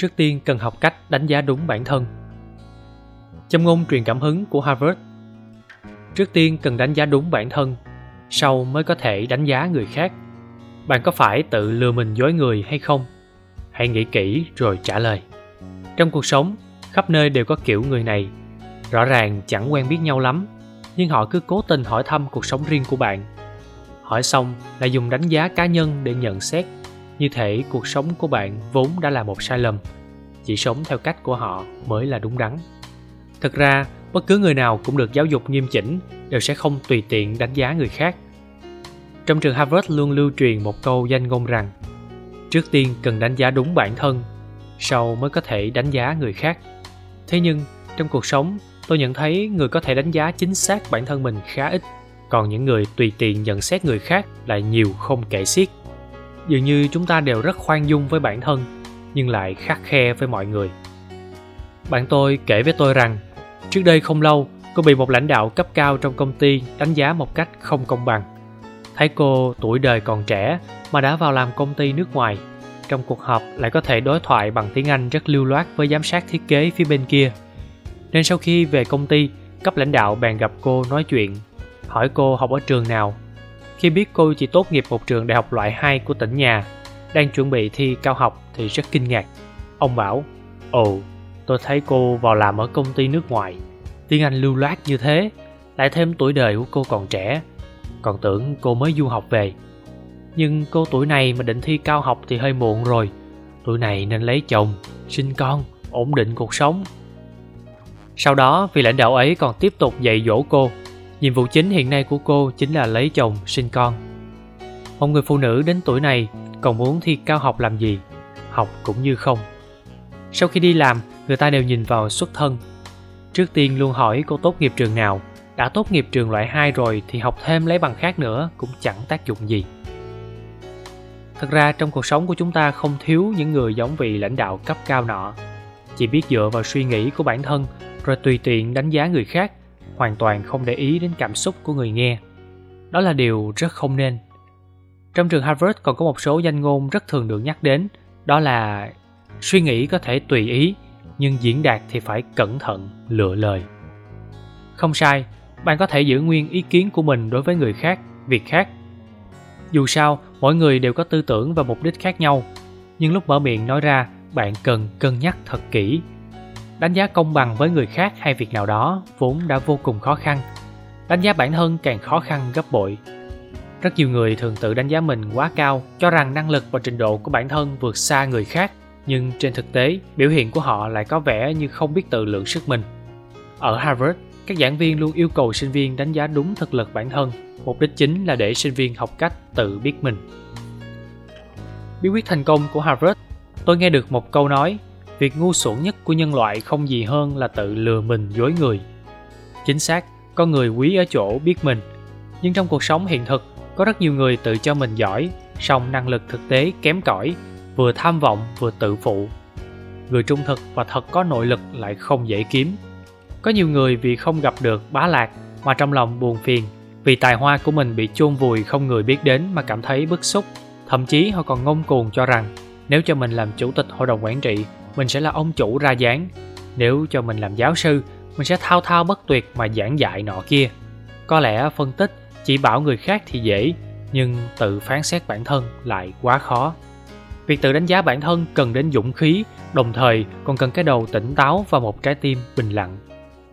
trước tiên cần học cách đánh giá đúng bản thân. Châm ngôn truyền cảm hứng của harvard. Trước tiên cần đánh giá đúng bản thân, sau mới có thể đánh giá người khác. Bạn có phải tự lừa mình dối người hay không? Hãy nghĩ kỹ rồi trả lời. Trong cuộc sống, khắp nơi đều có kiểu người này. Rõ ràng chẳng quen biết nhau lắm, nhưng họ cứ cố tình hỏi thăm cuộc sống riêng của bạn hỏi xong lại dùng đánh giá cá nhân để nhận xét. Như thể cuộc sống của bạn vốn đã là một sai lầm, chỉ sống theo cách của họ mới là đúng đắn. Thực ra, bất cứ người nào cũng được giáo dục nghiêm chỉnh, đều sẽ không tùy tiện đánh giá người khác. Trong trường harvard luôn lưu truyền một câu danh ngôn rằng, trước tiên cần đánh giá đúng bản thân, sau mới có thể đánh giá người khác. Thế nhưng, trong cuộc sống, tôi nhận thấy người có thể đánh giá chính xác bản thân mình khá ít còn những người tùy tiện nhận xét người khác lại nhiều không kể xiết. Dường như chúng ta đều rất khoan dung với bản thân, nhưng lại khắc khe với mọi người. Bạn tôi kể với tôi rằng, trước đây không lâu, cô bị một lãnh đạo cấp cao trong công ty đánh giá một cách không công bằng. Thấy cô tuổi đời còn trẻ mà đã vào làm công ty nước ngoài, trong cuộc họp lại có thể đối thoại bằng tiếng anh rất lưu loát với giám sát thiết kế phía bên kia. Nên sau khi về công ty, cấp lãnh đạo bèn gặp cô nói chuyện hỏi cô học ở trường nào. Khi biết cô chỉ tốt nghiệp một trường đại học loại 2 của tỉnh nhà, đang chuẩn bị thi cao học thì rất kinh ngạc. Ông bảo, ồ, tôi thấy cô vào làm ở công ty nước ngoài. Tiếng anh lưu loát như thế, lại thêm tuổi đời của cô còn trẻ. Còn tưởng cô mới du học về. Nhưng cô tuổi này mà định thi cao học thì hơi muộn rồi. Tuổi này nên lấy chồng, sinh con, ổn định cuộc sống. Sau đó, vị lãnh đạo ấy còn tiếp tục dạy dỗ cô nhiệm vụ chính hiện nay của cô chính là lấy chồng, sinh con. Một người phụ nữ đến tuổi này còn muốn thi cao học làm gì? Học cũng như không. Sau khi đi làm, người ta đều nhìn vào xuất thân. Trước tiên luôn hỏi cô tốt nghiệp trường nào. Đã tốt nghiệp trường loại 2 rồi thì học thêm lấy bằng khác nữa cũng chẳng tác dụng gì. Thật ra trong cuộc sống của chúng ta không thiếu những người giống vị lãnh đạo cấp cao nọ. Chỉ biết dựa vào suy nghĩ của bản thân, rồi tùy tiện đánh giá người khác hoàn toàn không để ý đến cảm xúc của người nghe. Đó là điều rất không nên. Trong trường harvard còn có một số danh ngôn rất thường được nhắc đến, đó là suy nghĩ có thể tùy ý, nhưng diễn đạt thì phải cẩn thận lựa lời. Không sai, bạn có thể giữ nguyên ý kiến của mình đối với người khác, việc khác. Dù sao, mỗi người đều có tư tưởng và mục đích khác nhau, nhưng lúc mở miệng nói ra, bạn cần cân nhắc thật kỹ đánh giá công bằng với người khác hay việc nào đó vốn đã vô cùng khó khăn. Đánh giá bản thân càng khó khăn gấp bội. Rất nhiều người thường tự đánh giá mình quá cao, cho rằng năng lực và trình độ của bản thân vượt xa người khác, nhưng trên thực tế, biểu hiện của họ lại có vẻ như không biết tự lượng sức mình. Ở harvard, các giảng viên luôn yêu cầu sinh viên đánh giá đúng thực lực bản thân, mục đích chính là để sinh viên học cách tự biết mình. Bí quyết thành công của harvard. Tôi nghe được một câu nói việc ngu xuẩn nhất của nhân loại không gì hơn là tự lừa mình dối người. Chính xác con người quý ở chỗ biết mình, nhưng trong cuộc sống hiện thực, có rất nhiều người tự cho mình giỏi, song năng lực thực tế kém cỏi, vừa tham vọng vừa tự phụ. Người trung thực và thật có nội lực lại không dễ kiếm. Có nhiều người vì không gặp được bá lạc mà trong lòng buồn phiền, vì tài hoa của mình bị chôn vùi không người biết đến mà cảm thấy bức xúc. Thậm chí họ còn ngông cuồng cho rằng, nếu cho mình làm chủ tịch hội đồng quản trị mình sẽ là ông chủ ra dáng. Nếu cho mình làm giáo sư, mình sẽ thao thao bất tuyệt mà giảng dạy nọ kia. Có lẽ phân tích, chỉ bảo người khác thì dễ, nhưng tự phán xét bản thân lại quá khó. Việc tự đánh giá bản thân cần đến dũng khí, đồng thời còn cần cái đầu tỉnh táo và một trái tim bình lặng.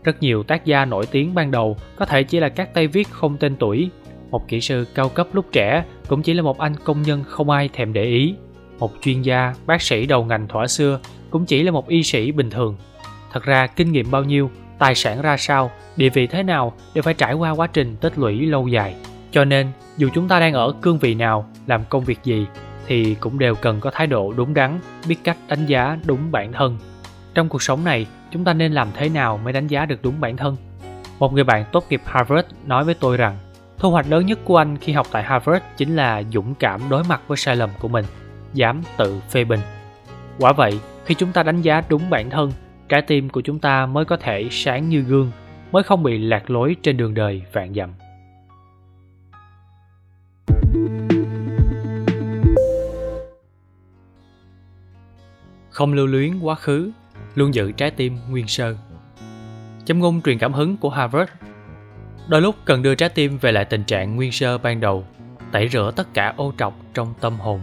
Rất nhiều tác gia nổi tiếng ban đầu có thể chỉ là các tay viết không tên tuổi. Một kỹ sư cao cấp lúc trẻ cũng chỉ là một anh công nhân không ai thèm để ý. Một chuyên gia, bác sĩ đầu ngành thỏa xưa cũng chỉ là một y sĩ bình thường. Thật ra, kinh nghiệm bao nhiêu, tài sản ra sao, địa vị thế nào đều phải trải qua quá trình tích lũy lâu dài. Cho nên, dù chúng ta đang ở cương vị nào, làm công việc gì, thì cũng đều cần có thái độ đúng đắn, biết cách đánh giá đúng bản thân. Trong cuộc sống này, chúng ta nên làm thế nào mới đánh giá được đúng bản thân? Một người bạn tốt nghiệp harvard nói với tôi rằng, thu hoạch lớn nhất của anh khi học tại harvard chính là dũng cảm đối mặt với sai lầm của mình, dám tự phê bình quả vậy, khi chúng ta đánh giá đúng bản thân, trái tim của chúng ta mới có thể sáng như gương, mới không bị lạc lối trên đường đời vạn dặm. Không lưu luyến quá khứ, luôn giữ trái tim nguyên sơ. Châm ngôn truyền cảm hứng của harvard. Đôi lúc cần đưa trái tim về lại tình trạng nguyên sơ ban đầu, tẩy rửa tất cả ô trọc trong tâm hồn.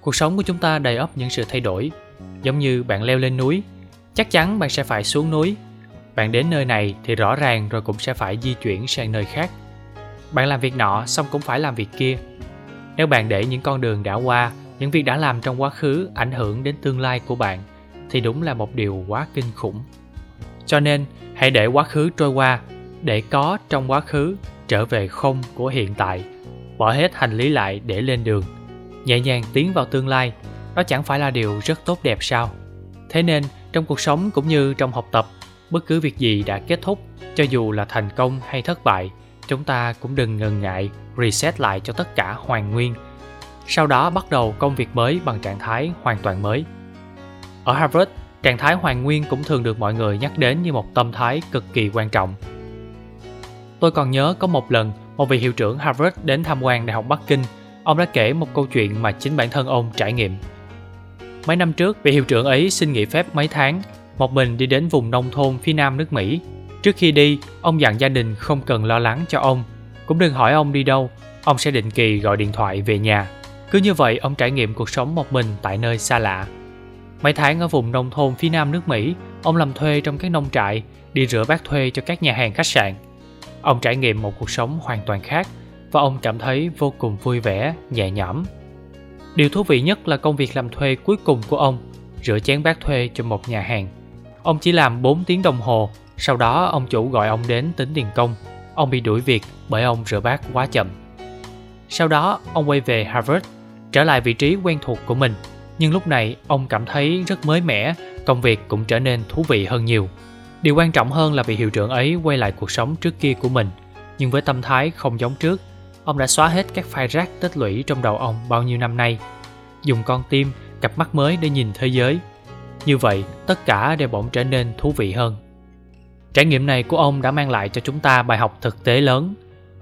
Cuộc sống của chúng ta đầy ắp những sự thay đổi, giống như bạn leo lên núi, chắc chắn bạn sẽ phải xuống núi. Bạn đến nơi này thì rõ ràng rồi cũng sẽ phải di chuyển sang nơi khác. Bạn làm việc nọ xong cũng phải làm việc kia. Nếu bạn để những con đường đã qua, những việc đã làm trong quá khứ ảnh hưởng đến tương lai của bạn thì đúng là một điều quá kinh khủng. Cho nên, hãy để quá khứ trôi qua để có trong quá khứ trở về không của hiện tại bỏ hết hành lý lại để lên đường nhẹ nhàng tiến vào tương lai. Đó chẳng phải là điều rất tốt đẹp sao? Thế nên trong cuộc sống cũng như trong học tập bất cứ việc gì đã kết thúc cho dù là thành công hay thất bại chúng ta cũng đừng ngần ngại reset lại cho tất cả hoàn nguyên. Sau đó bắt đầu công việc mới bằng trạng thái hoàn toàn mới. Ở harvard trạng thái hoàn nguyên cũng thường được mọi người nhắc đến như một tâm thái cực kỳ quan trọng. Tôi còn nhớ có một lần, một vị hiệu trưởng Harvard đến tham quan Đại học Bắc Kinh. Ông đã kể một câu chuyện mà chính bản thân ông trải nghiệm. Mấy năm trước, vị hiệu trưởng ấy xin nghỉ phép mấy tháng, một mình đi đến vùng nông thôn phía nam nước Mỹ. Trước khi đi, ông dặn gia đình không cần lo lắng cho ông, cũng đừng hỏi ông đi đâu, ông sẽ định kỳ gọi điện thoại về nhà. Cứ như vậy, ông trải nghiệm cuộc sống một mình tại nơi xa lạ. Mấy tháng ở vùng nông thôn phía nam nước Mỹ, ông làm thuê trong các nông trại, đi rửa bát thuê cho các nhà hàng khách sạn – Ông trải nghiệm một cuộc sống hoàn toàn khác và ông cảm thấy vô cùng vui vẻ, nhẹ nhõm. Điều thú vị nhất là công việc làm thuê cuối cùng của ông, rửa chén bát thuê cho một nhà hàng. Ông chỉ làm 4 tiếng đồng hồ, sau đó ông chủ gọi ông đến tính tiền công. Ông bị đuổi việc bởi ông rửa bát quá chậm. Sau đó, ông quay về Harvard, trở lại vị trí quen thuộc của mình. Nhưng lúc này, ông cảm thấy rất mới mẻ, công việc cũng trở nên thú vị hơn nhiều. Điều quan trọng hơn là vị hiệu trưởng ấy quay lại cuộc sống trước kia của mình, nhưng với tâm thái không giống trước. Ông đã xóa hết các file rác tích lũy trong đầu ông bao nhiêu năm nay. Dùng con tim, cặp mắt mới để nhìn thế giới. Như vậy, tất cả đều bỗng trở nên thú vị hơn. Trải nghiệm này của ông đã mang lại cho chúng ta bài học thực tế lớn.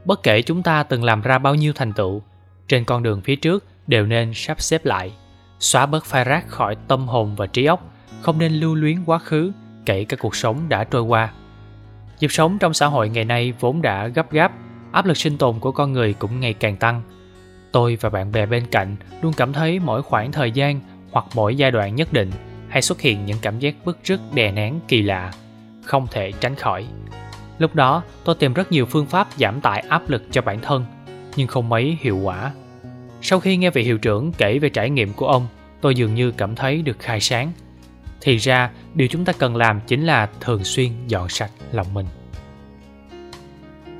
Bất kể chúng ta từng làm ra bao nhiêu thành tựu, trên con đường phía trước đều nên sắp xếp lại. Xóa bớt file rác khỏi tâm hồn và trí óc, không nên lưu luyến quá khứ kể cả cuộc sống đã trôi qua. Nhịp sống trong xã hội ngày nay vốn đã gấp gáp, áp lực sinh tồn của con người cũng ngày càng tăng. Tôi và bạn bè bên cạnh luôn cảm thấy mỗi khoảng thời gian hoặc mỗi giai đoạn nhất định hay xuất hiện những cảm giác bức rứt đè nén kỳ lạ, không thể tránh khỏi. Lúc đó, tôi tìm rất nhiều phương pháp giảm tải áp lực cho bản thân, nhưng không mấy hiệu quả. Sau khi nghe vị hiệu trưởng kể về trải nghiệm của ông, tôi dường như cảm thấy được khai sáng – thì ra điều chúng ta cần làm chính là thường xuyên dọn sạch lòng mình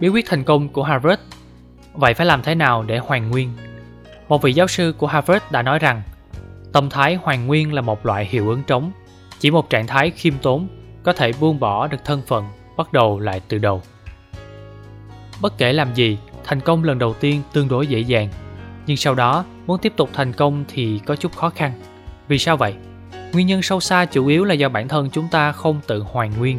bí quyết thành công của harvard. Vậy phải làm thế nào để hoàn nguyên? Một vị giáo sư của harvard đã nói rằng, tâm thái hoàn nguyên là một loại hiệu ứng trống. Chỉ một trạng thái khiêm tốn có thể buông bỏ được thân phận, bắt đầu lại từ đầu. Bất kể làm gì, thành công lần đầu tiên tương đối dễ dàng. Nhưng sau đó, muốn tiếp tục thành công thì có chút khó khăn. Vì sao vậy? Nguyên nhân sâu xa chủ yếu là do bản thân chúng ta không tự hoàn nguyên.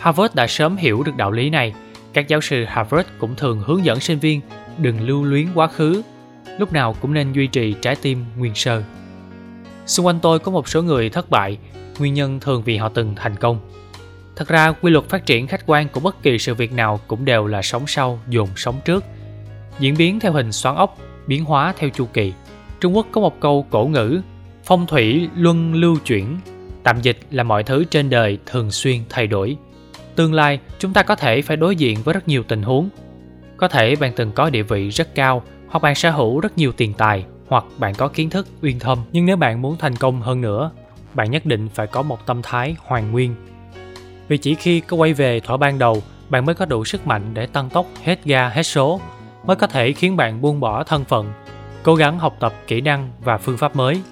Harvard đã sớm hiểu được đạo lý này. Các giáo sư Harvard cũng thường hướng dẫn sinh viên đừng lưu luyến quá khứ, lúc nào cũng nên duy trì trái tim nguyên sơ. Xung quanh tôi có một số người thất bại, nguyên nhân thường vì họ từng thành công. Thật ra, quy luật phát triển khách quan của bất kỳ sự việc nào cũng đều là sống sau dồn sống trước. Diễn biến theo hình xoắn ốc, biến hóa theo chu kỳ. Trung Quốc có một câu cổ ngữ Phong thủy luân lưu chuyển, tạm dịch là mọi thứ trên đời thường xuyên thay đổi. Tương lai, chúng ta có thể phải đối diện với rất nhiều tình huống. Có thể bạn từng có địa vị rất cao, hoặc bạn sở hữu rất nhiều tiền tài, hoặc bạn có kiến thức uyên thâm. Nhưng nếu bạn muốn thành công hơn nữa, bạn nhất định phải có một tâm thái hoàn nguyên. Vì chỉ khi có quay về thỏa ban đầu, bạn mới có đủ sức mạnh để tăng tốc hết ga hết số, mới có thể khiến bạn buông bỏ thân phận, cố gắng học tập kỹ năng và phương pháp mới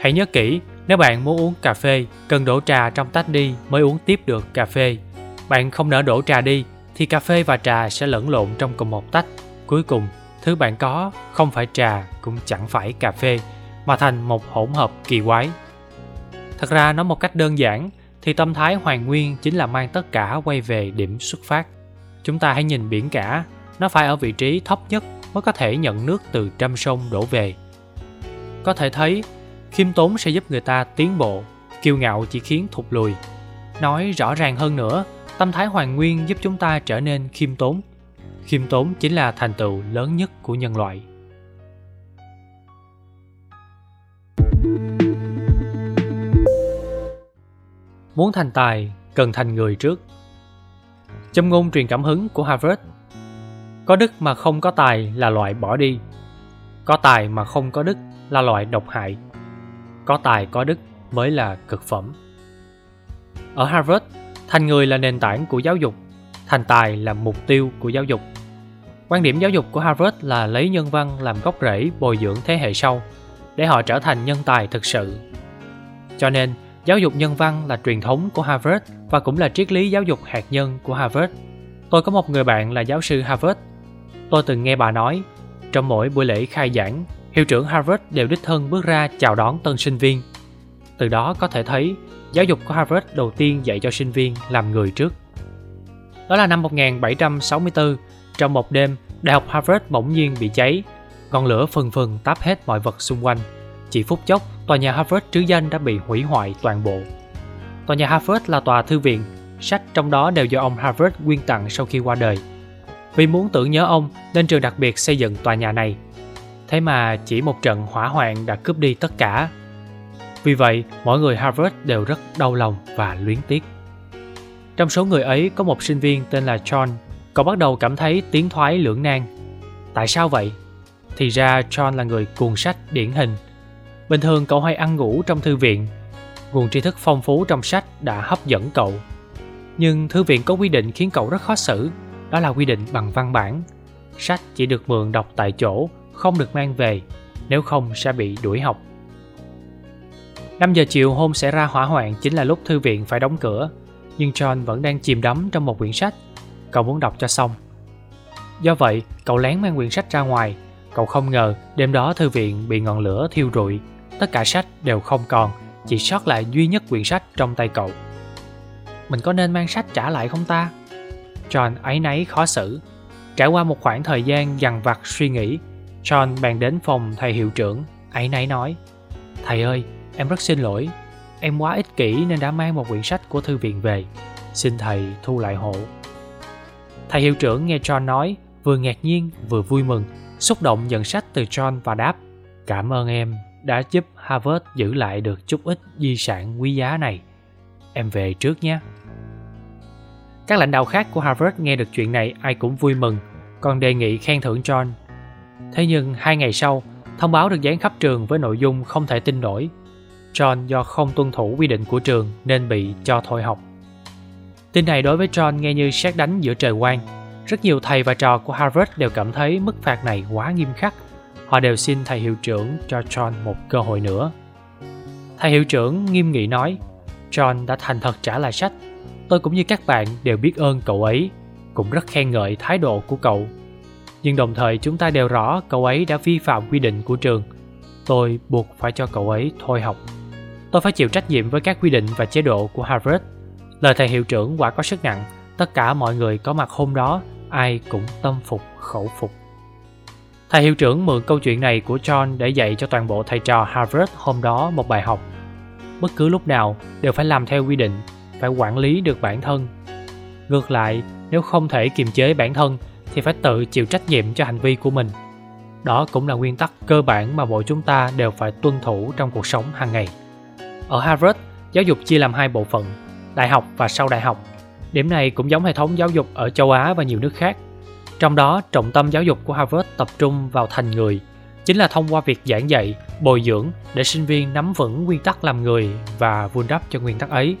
Hãy nhớ kỹ, nếu bạn muốn uống cà phê, cần đổ trà trong tách đi mới uống tiếp được cà phê. Bạn không nỡ đổ trà đi, thì cà phê và trà sẽ lẫn lộn trong cùng một tách. Cuối cùng, thứ bạn có không phải trà cũng chẳng phải cà phê, mà thành một hỗn hợp kỳ quái. Thật ra nói một cách đơn giản, thì tâm thái hoàn nguyên chính là mang tất cả quay về điểm xuất phát. Chúng ta hãy nhìn biển cả, nó phải ở vị trí thấp nhất mới có thể nhận nước từ trăm sông đổ về. Có thể thấy khiêm tốn sẽ giúp người ta tiến bộ kiêu ngạo chỉ khiến thụt lùi nói rõ ràng hơn nữa tâm thái hoàn nguyên giúp chúng ta trở nên khiêm tốn. Khiêm tốn chính là thành tựu lớn nhất của nhân loại. Muốn thành tài, cần thành người trước. Châm ngôn truyền cảm hứng của harvard. Có đức mà không có tài là loại bỏ đi. Có tài mà không có đức là loại độc hại. Có tài có đức mới là cực phẩm. Ở harvard thành người là nền tảng của giáo dục, thành tài là mục tiêu của giáo dục. Quan điểm giáo dục của harvard là lấy nhân văn làm gốc rễ bồi dưỡng thế hệ sau để họ trở thành nhân tài thực sự. Cho nên, giáo dục nhân văn là truyền thống của harvard và cũng là triết lý giáo dục hạt nhân của harvard. Tôi có một người bạn là giáo sư harvard. Tôi từng nghe bà nói, trong mỗi buổi lễ khai giảng, hiệu trưởng harvard đều đích thân bước ra chào đón tân sinh viên từ đó có thể thấy giáo dục của Harvard đầu tiên dạy cho sinh viên làm người trước. Đó là năm 1764, trong một đêm, Đại học Harvard bỗng nhiên bị cháy, ngọn lửa phần phần táp hết mọi vật xung quanh. Chỉ phút chốc, tòa nhà Harvard trứ danh đã bị hủy hoại toàn bộ. Tòa nhà Harvard là tòa thư viện, sách trong đó đều do ông Harvard quyên tặng sau khi qua đời. Vì muốn tưởng nhớ ông nên trường đặc biệt xây dựng tòa nhà này. Thế mà chỉ một trận hỏa hoạn đã cướp đi tất cả vì vậy, mọi người Harvard đều rất đau lòng và luyến tiếc. Trong số người ấy có một sinh viên tên là John. Cậu bắt đầu cảm thấy tiến thoái lưỡng nan. Tại sao vậy? Thì ra John là người cuồng sách điển hình. Bình thường cậu hay ăn ngủ trong thư viện. Nguồn tri thức phong phú trong sách đã hấp dẫn cậu. Nhưng thư viện có quy định khiến cậu rất khó xử. Đó là quy định bằng văn bản. Sách chỉ được mượn đọc tại chỗ, không được mang về, nếu không sẽ bị đuổi học. 5 giờ chiều hôm xảy ra hỏa hoạn chính là lúc thư viện phải đóng cửa, nhưng John vẫn đang chìm đắm trong một quyển sách. Cậu muốn đọc cho xong. Do vậy, cậu lén mang quyển sách ra ngoài. Cậu không ngờ đêm đó thư viện bị ngọn lửa thiêu rụi. Tất cả sách đều không còn, chỉ sót lại duy nhất quyển sách trong tay cậu. Mình có nên mang sách trả lại không ta? John ấy nấy khó xử. Trải qua một khoảng thời gian dằn vặt suy nghĩ, John bàn đến phòng thầy hiệu trưởng, ấy nấy nói Thầy ơi, Em rất xin lỗi, em quá ích kỷ nên đã mang một quyển sách của thư viện về. Xin thầy thu lại hộ. Thầy hiệu trưởng nghe John nói, vừa ngạc nhiên vừa vui mừng, xúc động nhận sách từ John và đáp Cảm ơn em đã giúp Harvard giữ lại được chút ít di sản quý giá này. Em về trước nhé. Các lãnh đạo khác của Harvard nghe được chuyện này ai cũng vui mừng, còn đề nghị khen thưởng John. Thế nhưng hai ngày sau, thông báo được dán khắp trường với nội dung không thể tin nổi John do không tuân thủ quy định của trường nên bị cho thôi học. Tin này đối với John nghe như xét đánh giữa trời quang. Rất nhiều thầy và trò của Harvard đều cảm thấy mức phạt này quá nghiêm khắc. Họ đều xin thầy hiệu trưởng cho John một cơ hội nữa. Thầy hiệu trưởng nghiêm nghị nói, John đã thành thật trả lại sách. Tôi cũng như các bạn đều biết ơn cậu ấy, cũng rất khen ngợi thái độ của cậu. Nhưng đồng thời chúng ta đều rõ cậu ấy đã vi phạm quy định của trường. Tôi buộc phải cho cậu ấy thôi học. Tôi phải chịu trách nhiệm với các quy định và chế độ của Harvard. Lời thầy hiệu trưởng quả có sức nặng, tất cả mọi người có mặt hôm đó, ai cũng tâm phục khẩu phục. Thầy hiệu trưởng mượn câu chuyện này của John để dạy cho toàn bộ thầy trò Harvard hôm đó một bài học. Bất cứ lúc nào đều phải làm theo quy định, phải quản lý được bản thân. Ngược lại, nếu không thể kiềm chế bản thân thì phải tự chịu trách nhiệm cho hành vi của mình. Đó cũng là nguyên tắc cơ bản mà mỗi chúng ta đều phải tuân thủ trong cuộc sống hàng ngày. Ở Harvard, giáo dục chia làm hai bộ phận, đại học và sau đại học. Điểm này cũng giống hệ thống giáo dục ở châu Á và nhiều nước khác. Trong đó, trọng tâm giáo dục của Harvard tập trung vào thành người, chính là thông qua việc giảng dạy, bồi dưỡng để sinh viên nắm vững nguyên tắc làm người và vun đắp cho nguyên tắc ấy.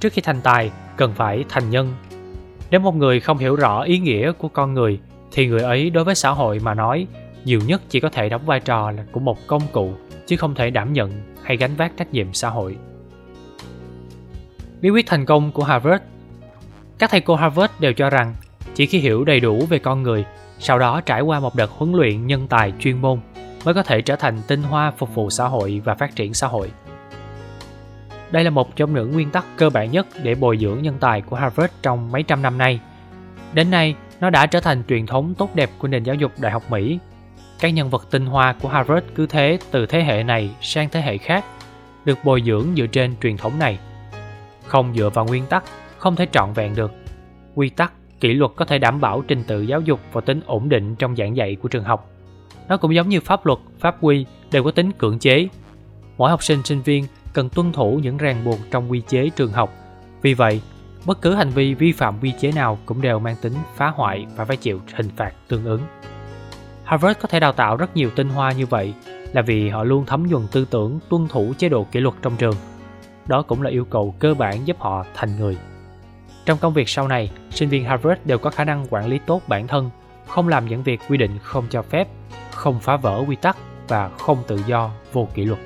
Trước khi thành tài, cần phải thành nhân. Nếu một người không hiểu rõ ý nghĩa của con người, thì người ấy đối với xã hội mà nói, nhiều nhất chỉ có thể đóng vai trò là của một công cụ, chứ không thể đảm nhận hay gánh vác trách nhiệm xã hội. Bí quyết thành công của Harvard Các thầy cô Harvard đều cho rằng chỉ khi hiểu đầy đủ về con người, sau đó trải qua một đợt huấn luyện nhân tài chuyên môn mới có thể trở thành tinh hoa phục vụ xã hội và phát triển xã hội. Đây là một trong những nguyên tắc cơ bản nhất để bồi dưỡng nhân tài của Harvard trong mấy trăm năm nay. Đến nay, nó đã trở thành truyền thống tốt đẹp của nền giáo dục Đại học Mỹ các nhân vật tinh hoa của Harvard cứ thế từ thế hệ này sang thế hệ khác, được bồi dưỡng dựa trên truyền thống này. Không dựa vào nguyên tắc, không thể trọn vẹn được. Quy tắc, kỷ luật có thể đảm bảo trình tự giáo dục và tính ổn định trong giảng dạy của trường học. Nó cũng giống như pháp luật, pháp quy đều có tính cưỡng chế. Mỗi học sinh sinh viên cần tuân thủ những ràng buộc trong quy chế trường học. Vì vậy, bất cứ hành vi vi phạm quy chế nào cũng đều mang tính phá hoại và phải chịu hình phạt tương ứng. Harvard có thể đào tạo rất nhiều tinh hoa như vậy là vì họ luôn thấm nhuần tư tưởng tuân thủ chế độ kỷ luật trong trường. Đó cũng là yêu cầu cơ bản giúp họ thành người. Trong công việc sau này, sinh viên Harvard đều có khả năng quản lý tốt bản thân, không làm những việc quy định không cho phép, không phá vỡ quy tắc và không tự do vô kỷ luật.